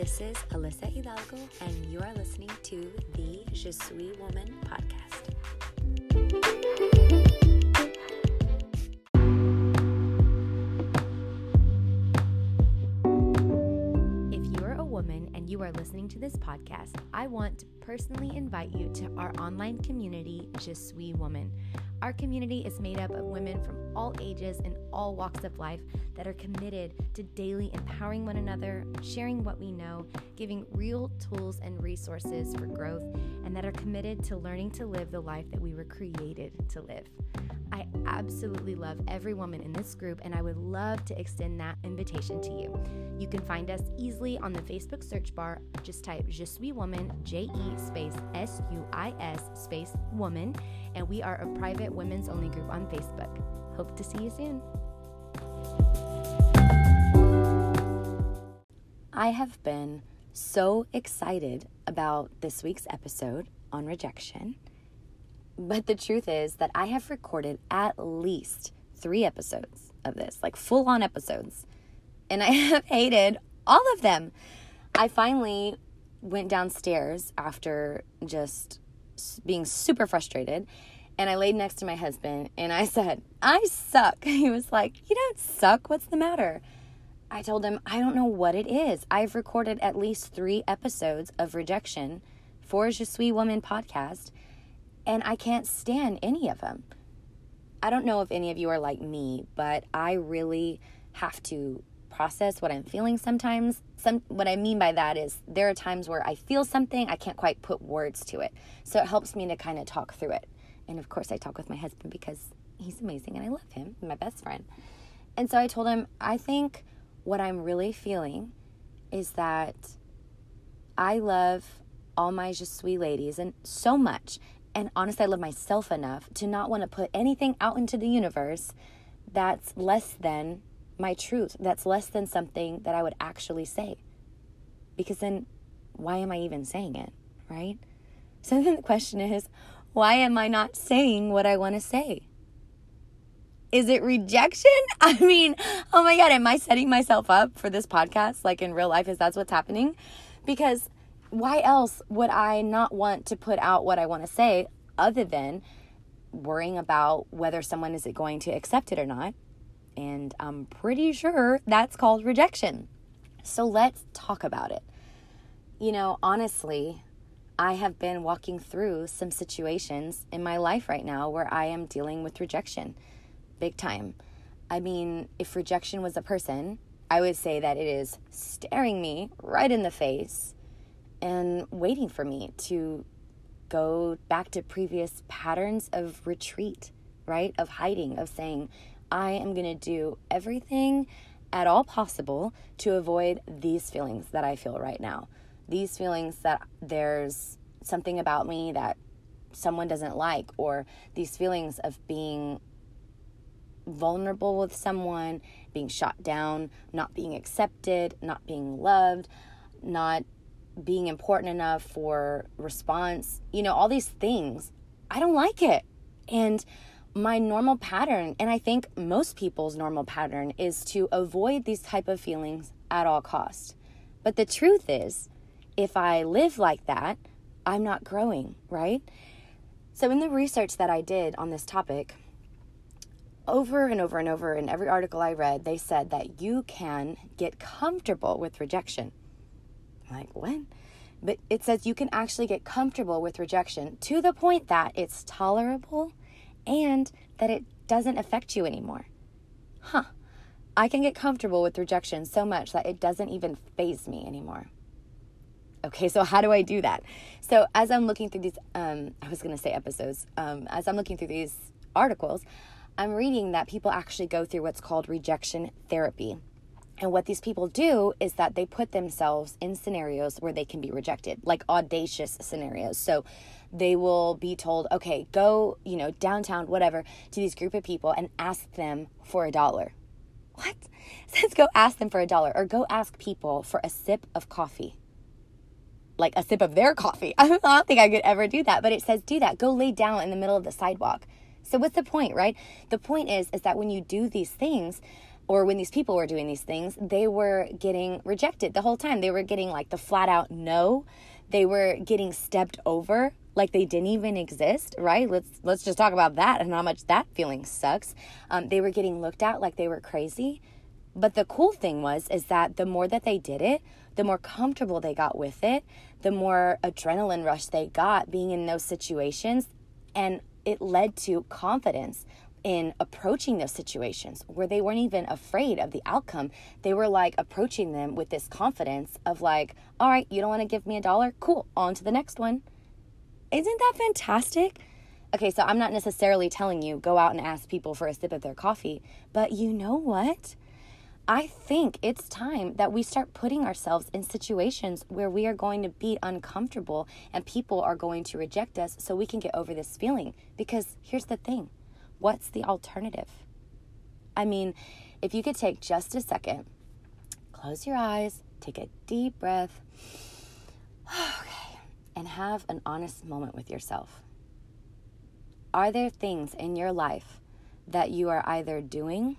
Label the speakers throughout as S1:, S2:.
S1: This is Alyssa Hidalgo, and you are listening to the Je Suis Woman podcast. If you're a woman and you are listening to this podcast, I want to personally invite you to our online community, Je Suis Woman. Our community is made up of women from all ages and all walks of life that are committed to daily empowering one another, sharing what we know, giving real tools and resources for growth, and that are committed to learning to live the life that we were created to live. I absolutely love every woman in this group, and I would love to extend that invitation to you. You can find us easily on the Facebook search bar. Just type Je suis woman, J E space S U I S space woman, and we are a private women's only group on Facebook. Hope to see you soon. I have been so excited about this week's episode on rejection. But the truth is that I have recorded at least three episodes of this, like full on episodes, and I have hated all of them. I finally went downstairs after just being super frustrated and I laid next to my husband and I said, I suck. He was like, You don't suck. What's the matter? I told him, I don't know what it is. I've recorded at least three episodes of rejection for Je Suis Woman podcast and I can't stand any of them. I don't know if any of you are like me, but I really have to process what I'm feeling sometimes. Some what I mean by that is there are times where I feel something, I can't quite put words to it. So it helps me to kind of talk through it. And of course, I talk with my husband because he's amazing and I love him, my best friend. And so I told him, I think what I'm really feeling is that I love all my Je suis ladies and so much and honestly, I love myself enough to not want to put anything out into the universe that's less than my truth, that's less than something that I would actually say. Because then, why am I even saying it, right? So then the question is, why am I not saying what I want to say? Is it rejection? I mean, oh my God, am I setting myself up for this podcast? Like in real life, is that what's happening? Because why else would I not want to put out what I want to say other than worrying about whether someone is going to accept it or not? And I'm pretty sure that's called rejection. So let's talk about it. You know, honestly, I have been walking through some situations in my life right now where I am dealing with rejection big time. I mean, if rejection was a person, I would say that it is staring me right in the face and waiting for me to go back to previous patterns of retreat, right? Of hiding, of saying, I am going to do everything at all possible to avoid these feelings that I feel right now. These feelings that there's something about me that someone doesn't like, or these feelings of being vulnerable with someone, being shot down, not being accepted, not being loved, not being important enough for response, you know, all these things. I don't like it. And my normal pattern, and I think most people's normal pattern is to avoid these type of feelings at all costs. But the truth is, if I live like that, I'm not growing, right? So in the research that I did on this topic, over and over and over in every article I read, they said that you can get comfortable with rejection like, when? But it says you can actually get comfortable with rejection to the point that it's tolerable and that it doesn't affect you anymore. Huh. I can get comfortable with rejection so much that it doesn't even faze me anymore. Okay, so how do I do that? So as I'm looking through these, um, I was going to say episodes, um, as I'm looking through these articles, I'm reading that people actually go through what's called rejection therapy. And what these people do is that they put themselves in scenarios where they can be rejected, like audacious scenarios. So they will be told, okay, go, you know, downtown, whatever, to these group of people and ask them for a dollar. What? Says go ask them for a dollar or go ask people for a sip of coffee. Like a sip of their coffee. I don't think I could ever do that, but it says do that. Go lay down in the middle of the sidewalk. So what's the point, right? The point is is that when you do these things, or when these people were doing these things, they were getting rejected the whole time. They were getting like the flat out no. They were getting stepped over like they didn't even exist, right? Let's let's just talk about that and how much that feeling sucks. Um, they were getting looked at like they were crazy. But the cool thing was is that the more that they did it, the more comfortable they got with it, the more adrenaline rush they got being in those situations, and it led to confidence in approaching those situations where they weren't even afraid of the outcome. They were like approaching them with this confidence of like, all right, you don't want to give me a dollar? Cool, on to the next one. Isn't that fantastic? Okay, so I'm not necessarily telling you go out and ask people for a sip of their coffee, but you know what? I think it's time that we start putting ourselves in situations where we are going to be uncomfortable and people are going to reject us so we can get over this feeling. Because here's the thing what's the alternative? I mean, if you could take just a second, close your eyes, take a deep breath, okay, and have an honest moment with yourself. Are there things in your life that you are either doing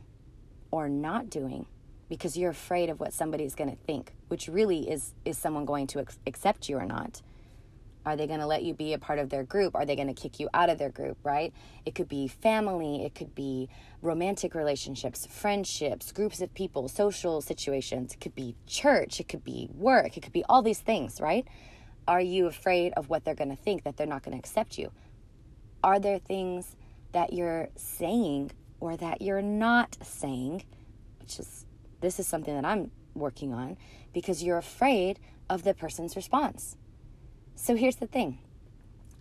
S1: or not doing because you're afraid of what somebody's going to think, which really is is someone going to accept you or not? Are they going to let you be a part of their group? Are they going to kick you out of their group, right? It could be family, it could be romantic relationships, friendships, groups of people, social situations. It could be church, it could be work, it could be all these things, right? Are you afraid of what they're going to think, that they're not going to accept you? Are there things that you're saying or that you're not saying, which is this is something that I'm working on because you're afraid of the person's response so here's the thing.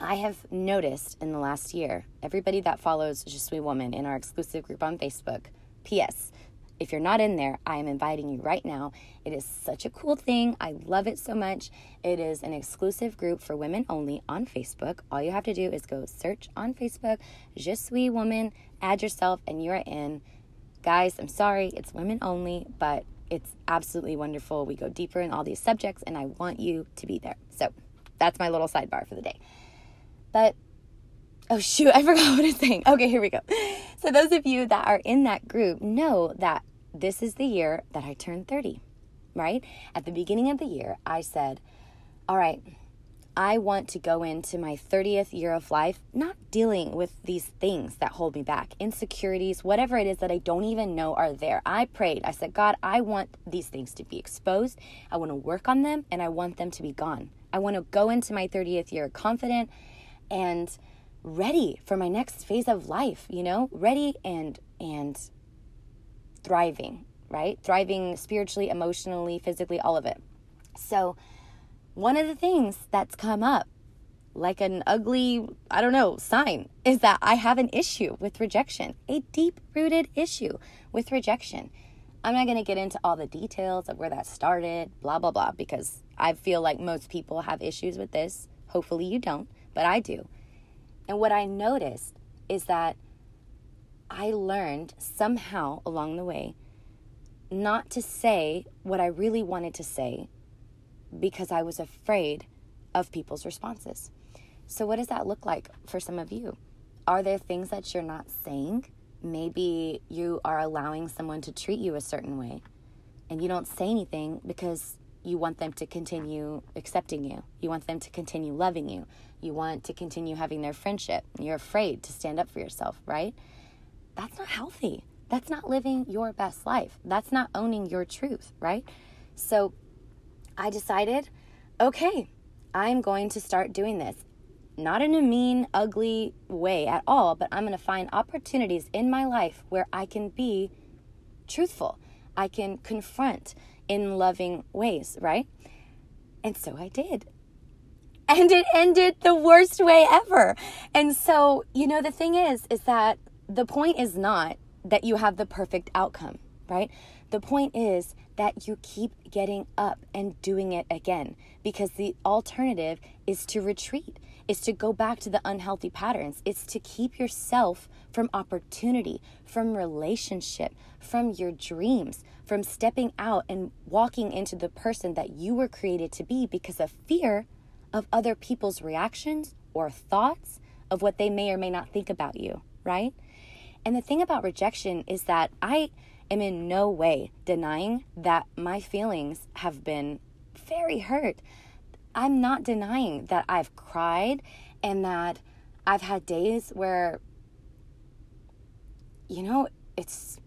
S1: I have noticed in the last year, everybody that follows Je Suis Woman in our exclusive group on Facebook, P.S. If you're not in there, I am inviting you right now. It is such a cool thing. I love it so much. It is an exclusive group for women only on Facebook. All you have to do is go search on Facebook, Je Suis Woman, add yourself, and you're in. Guys, I'm sorry, it's women only, but it's absolutely wonderful. We go deeper in all these subjects, and I want you to be there. So, that's my little sidebar for the day. But oh shoot, I forgot what I was saying. Okay, here we go. So those of you that are in that group know that this is the year that I turned 30, right? At the beginning of the year, I said, "All right, I want to go into my 30th year of life not dealing with these things that hold me back, insecurities, whatever it is that I don't even know are there. I prayed. I said, God, I want these things to be exposed. I want to work on them and I want them to be gone. I want to go into my 30th year confident and ready for my next phase of life, you know, ready and and thriving, right? Thriving spiritually, emotionally, physically, all of it. So, one of the things that's come up like an ugly, I don't know, sign is that I have an issue with rejection, a deep rooted issue with rejection. I'm not going to get into all the details of where that started, blah, blah, blah, because I feel like most people have issues with this. Hopefully you don't, but I do. And what I noticed is that I learned somehow along the way not to say what I really wanted to say because I was afraid of people's responses. So, what does that look like for some of you? Are there things that you're not saying? Maybe you are allowing someone to treat you a certain way and you don't say anything because you want them to continue accepting you. You want them to continue loving you. You want to continue having their friendship. You're afraid to stand up for yourself, right? That's not healthy. That's not living your best life. That's not owning your truth, right? So I decided, okay, I'm going to start doing this. Not in a mean, ugly way at all, but I'm going to find opportunities in my life where I can be truthful. I can confront in loving ways, right? And so I did. And it ended the worst way ever. And so, you know, the thing is, is that the point is not that you have the perfect outcome, right? The point is that you keep getting up and doing it again because the alternative is to retreat, is to go back to the unhealthy patterns, it's to keep yourself from opportunity, from relationship, from your dreams, from stepping out and walking into the person that you were created to be because of fear of other people's reactions or thoughts of what they may or may not think about you, right? And the thing about rejection is that I am in no way denying that my feelings have been very hurt. I'm not denying that I've cried and that I've had days where, you know, it's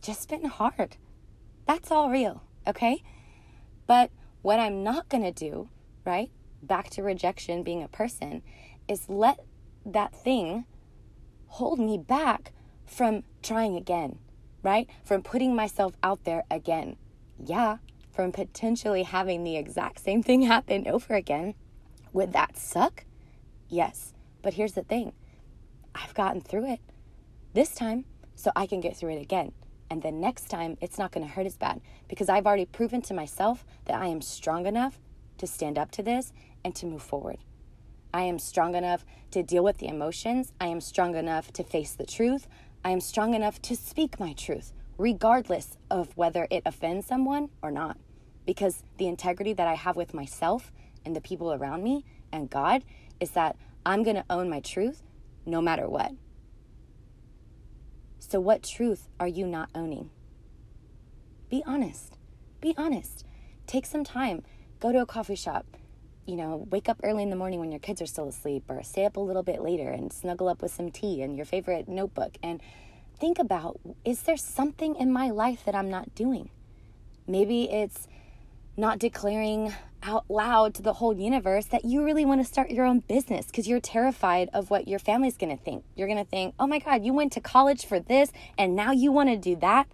S1: just been hard. That's all real, okay? But what I'm not gonna do, right? Back to rejection being a person, is let that thing hold me back from trying again, right? From putting myself out there again. Yeah, from potentially having the exact same thing happen over again. Would that suck? Yes. But here's the thing I've gotten through it this time, so I can get through it again. And the next time, it's not going to hurt as bad because I've already proven to myself that I am strong enough to stand up to this and to move forward. I am strong enough to deal with the emotions. I am strong enough to face the truth. I am strong enough to speak my truth, regardless of whether it offends someone or not. Because the integrity that I have with myself and the people around me and God is that I'm going to own my truth no matter what. So, what truth are you not owning? Be honest. Be honest. Take some time. Go to a coffee shop. You know, wake up early in the morning when your kids are still asleep, or stay up a little bit later and snuggle up with some tea and your favorite notebook. And think about is there something in my life that I'm not doing? Maybe it's not declaring out loud to the whole universe that you really want to start your own business because you're terrified of what your family's going to think. You're going to think, "Oh my god, you went to college for this and now you want to do that?"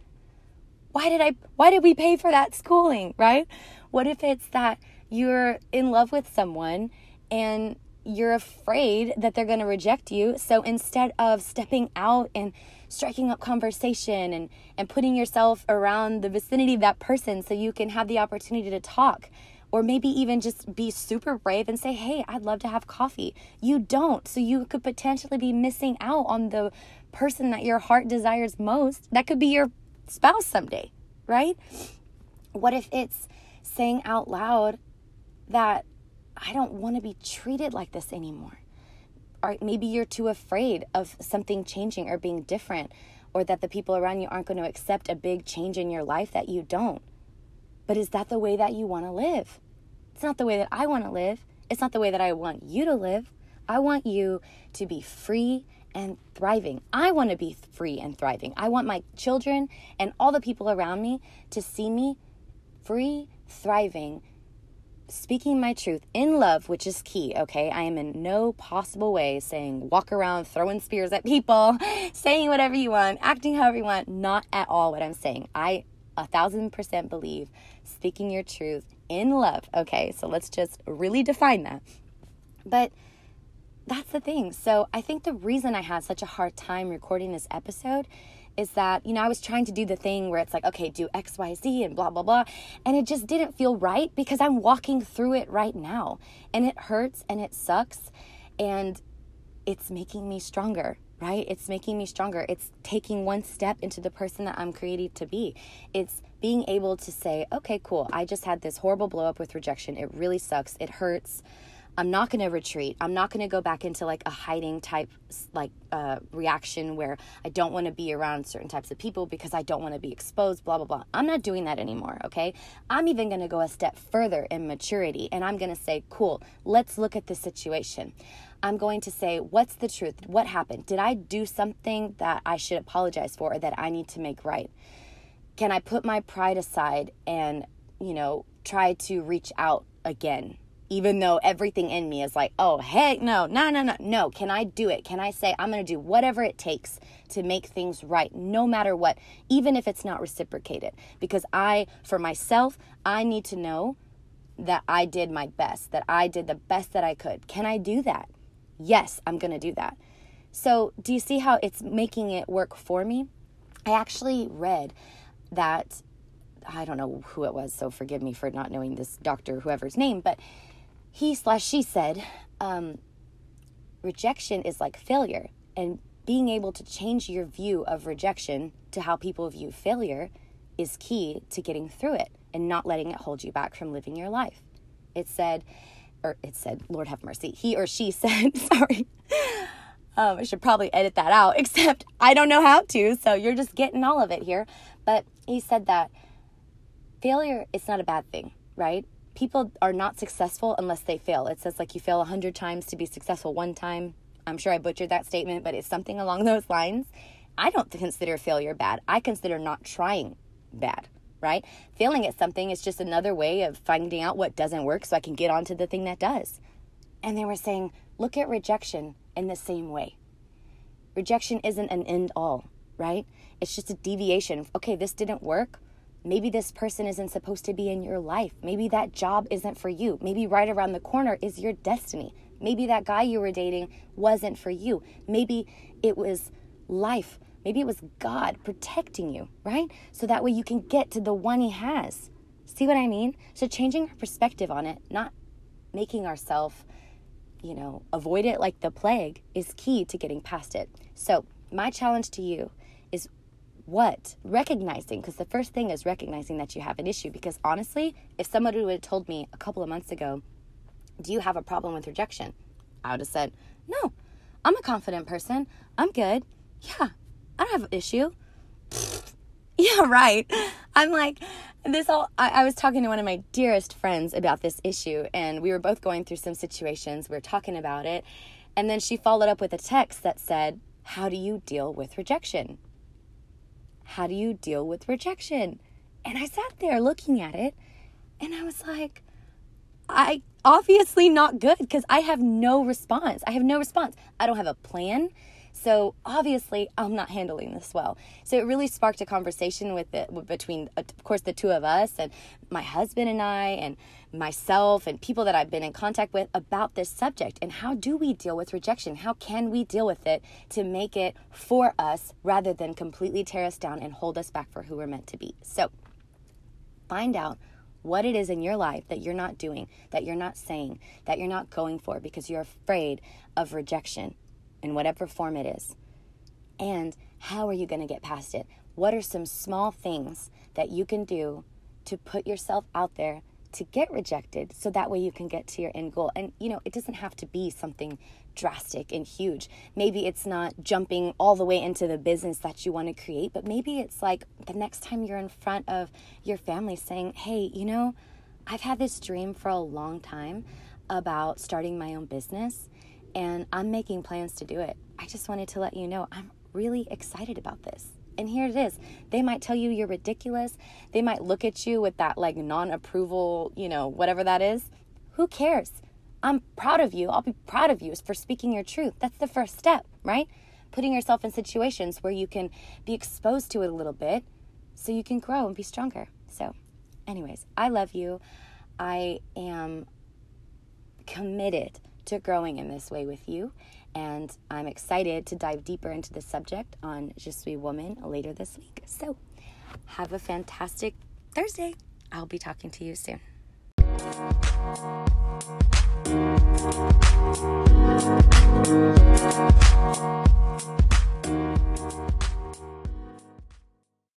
S1: Why did I why did we pay for that schooling, right? What if it's that you're in love with someone and you're afraid that they're going to reject you. So instead of stepping out and striking up conversation and, and putting yourself around the vicinity of that person so you can have the opportunity to talk, or maybe even just be super brave and say, Hey, I'd love to have coffee. You don't. So you could potentially be missing out on the person that your heart desires most. That could be your spouse someday, right? What if it's saying out loud that I don't want to be treated like this anymore. Or maybe you're too afraid of something changing or being different, or that the people around you aren't going to accept a big change in your life that you don't. But is that the way that you want to live? It's not the way that I want to live. It's not the way that I want you to live. I want you to be free and thriving. I want to be free and thriving. I want my children and all the people around me to see me free, thriving, speaking my truth in love, which is key, okay? I am in no possible way saying walk around throwing spears at people, saying whatever you want, acting however you want. Not at all what I'm saying. I a thousand percent believe speaking your truth in love, okay? So let's just really define that. But that's the thing. So I think the reason I had such a hard time recording this episode is that, you know, I was trying to do the thing where it's like, okay, do XYZ and blah, blah, blah. And it just didn't feel right because I'm walking through it right now. And it hurts and it sucks. And it's making me stronger, right? It's making me stronger. It's taking one step into the person that I'm created to be. It's being able to say, okay, cool. I just had this horrible blow up with rejection. It really sucks. It hurts. I'm not going to retreat. I'm not going to go back into like a hiding type like uh, reaction where I don't want to be around certain types of people because I don't want to be exposed, blah, blah, blah. I'm not doing that anymore, okay? I'm even going to go a step further in maturity and I'm going to say, cool, let's look at the situation. I'm going to say, what's the truth? What happened? Did I do something that I should apologize for or that I need to make right? Can I put my pride aside and, you know, try to reach out again even though everything in me is like, oh, heck no, no, no, no, no. Can I do it? Can I say, I'm going to do whatever it takes to make things right, no matter what, even if it's not reciprocated? Because I, for myself, I need to know that I did my best, that I did the best that I could. Can I do that? Yes, I'm going to do that. So, do you see how it's making it work for me? I actually read that I don't know who it was, so forgive me for not knowing this doctor, whoever's name, but he slash she said, um, rejection is like failure. And being able to change your view of rejection to how people view failure is key to getting through it and not letting it hold you back from living your life. It said, or it said, Lord have mercy. He or she said, sorry. Um, I should probably edit that out, except I don't know how to, so you're just getting all of it here. But he said that failure is not a bad thing, right? People are not successful unless they fail. It says like you fail a hundred times to be successful one time. I'm sure I butchered that statement, but it's something along those lines. I don't consider failure bad. I consider not trying bad, right? Failing at something is just another way of finding out what doesn't work so I can get onto the thing that does. And they were saying, look at rejection in the same way. Rejection isn't an end all, right? It's just a deviation. Okay, this didn't work. Maybe this person isn't supposed to be in your life. Maybe that job isn't for you. Maybe right around the corner is your destiny. Maybe that guy you were dating wasn't for you. Maybe it was life. Maybe it was God protecting you, right? So that way you can get to the one He has. See what I mean? So changing our perspective on it, not making ourselves, you know, avoid it like the plague, is key to getting past it. So, my challenge to you is what? Recognizing, because the first thing is recognizing that you have an issue. Because honestly, if somebody would have told me a couple of months ago, Do you have a problem with rejection? I would have said, No, I'm a confident person. I'm good. Yeah, I don't have an issue. yeah, right. I'm like, this all, I, I, was talking to one of my dearest friends about this issue, and we were both going through some situations. We were talking about it. And then she followed up with a text that said, How do you deal with rejection? How do you deal with rejection? And I sat there looking at it, and I was like, I obviously not good because I have no response. I have no response. I don't have a plan. So obviously, I'm not handling this well. So it really sparked a conversation with it between, uh, of course, the two of us and my husband and I and myself and people that I've been in contact with about this subject and how do we deal with rejection? How can we deal with it to make it for us rather than completely tear us down and hold us back for who we're meant to be? So find out what it is in your life that you're not doing, that you're not saying, that you're not going for because you're afraid of rejection in whatever form it is. And how are you going to get past it? What are some small things that you can do to put yourself out there to get rejected so that way you can get to your end goal? And, you know, it doesn't have to be something drastic and huge. Maybe it's not jumping all the way into the business that you want to create, but maybe it's like the next time you're in front of your family saying, hey, you know, I've had this dream for a long time about starting my own business and I'm making plans to do it. I just wanted to let you know I'm really excited about this. And here it is. They might tell you you're ridiculous. They might look at you with that like non approval, you know, whatever that is. Who cares? I'm proud of you. I'll be proud of you for speaking your truth. That's the first step, right? Putting yourself in situations where you can be exposed to it a little bit so you can grow and be stronger. So, anyways, I love you. I am committed to growing in this way with you. And I'm excited to dive deeper into the subject on Je suis woman later this week. So have a fantastic Thursday. I'll be talking to you soon.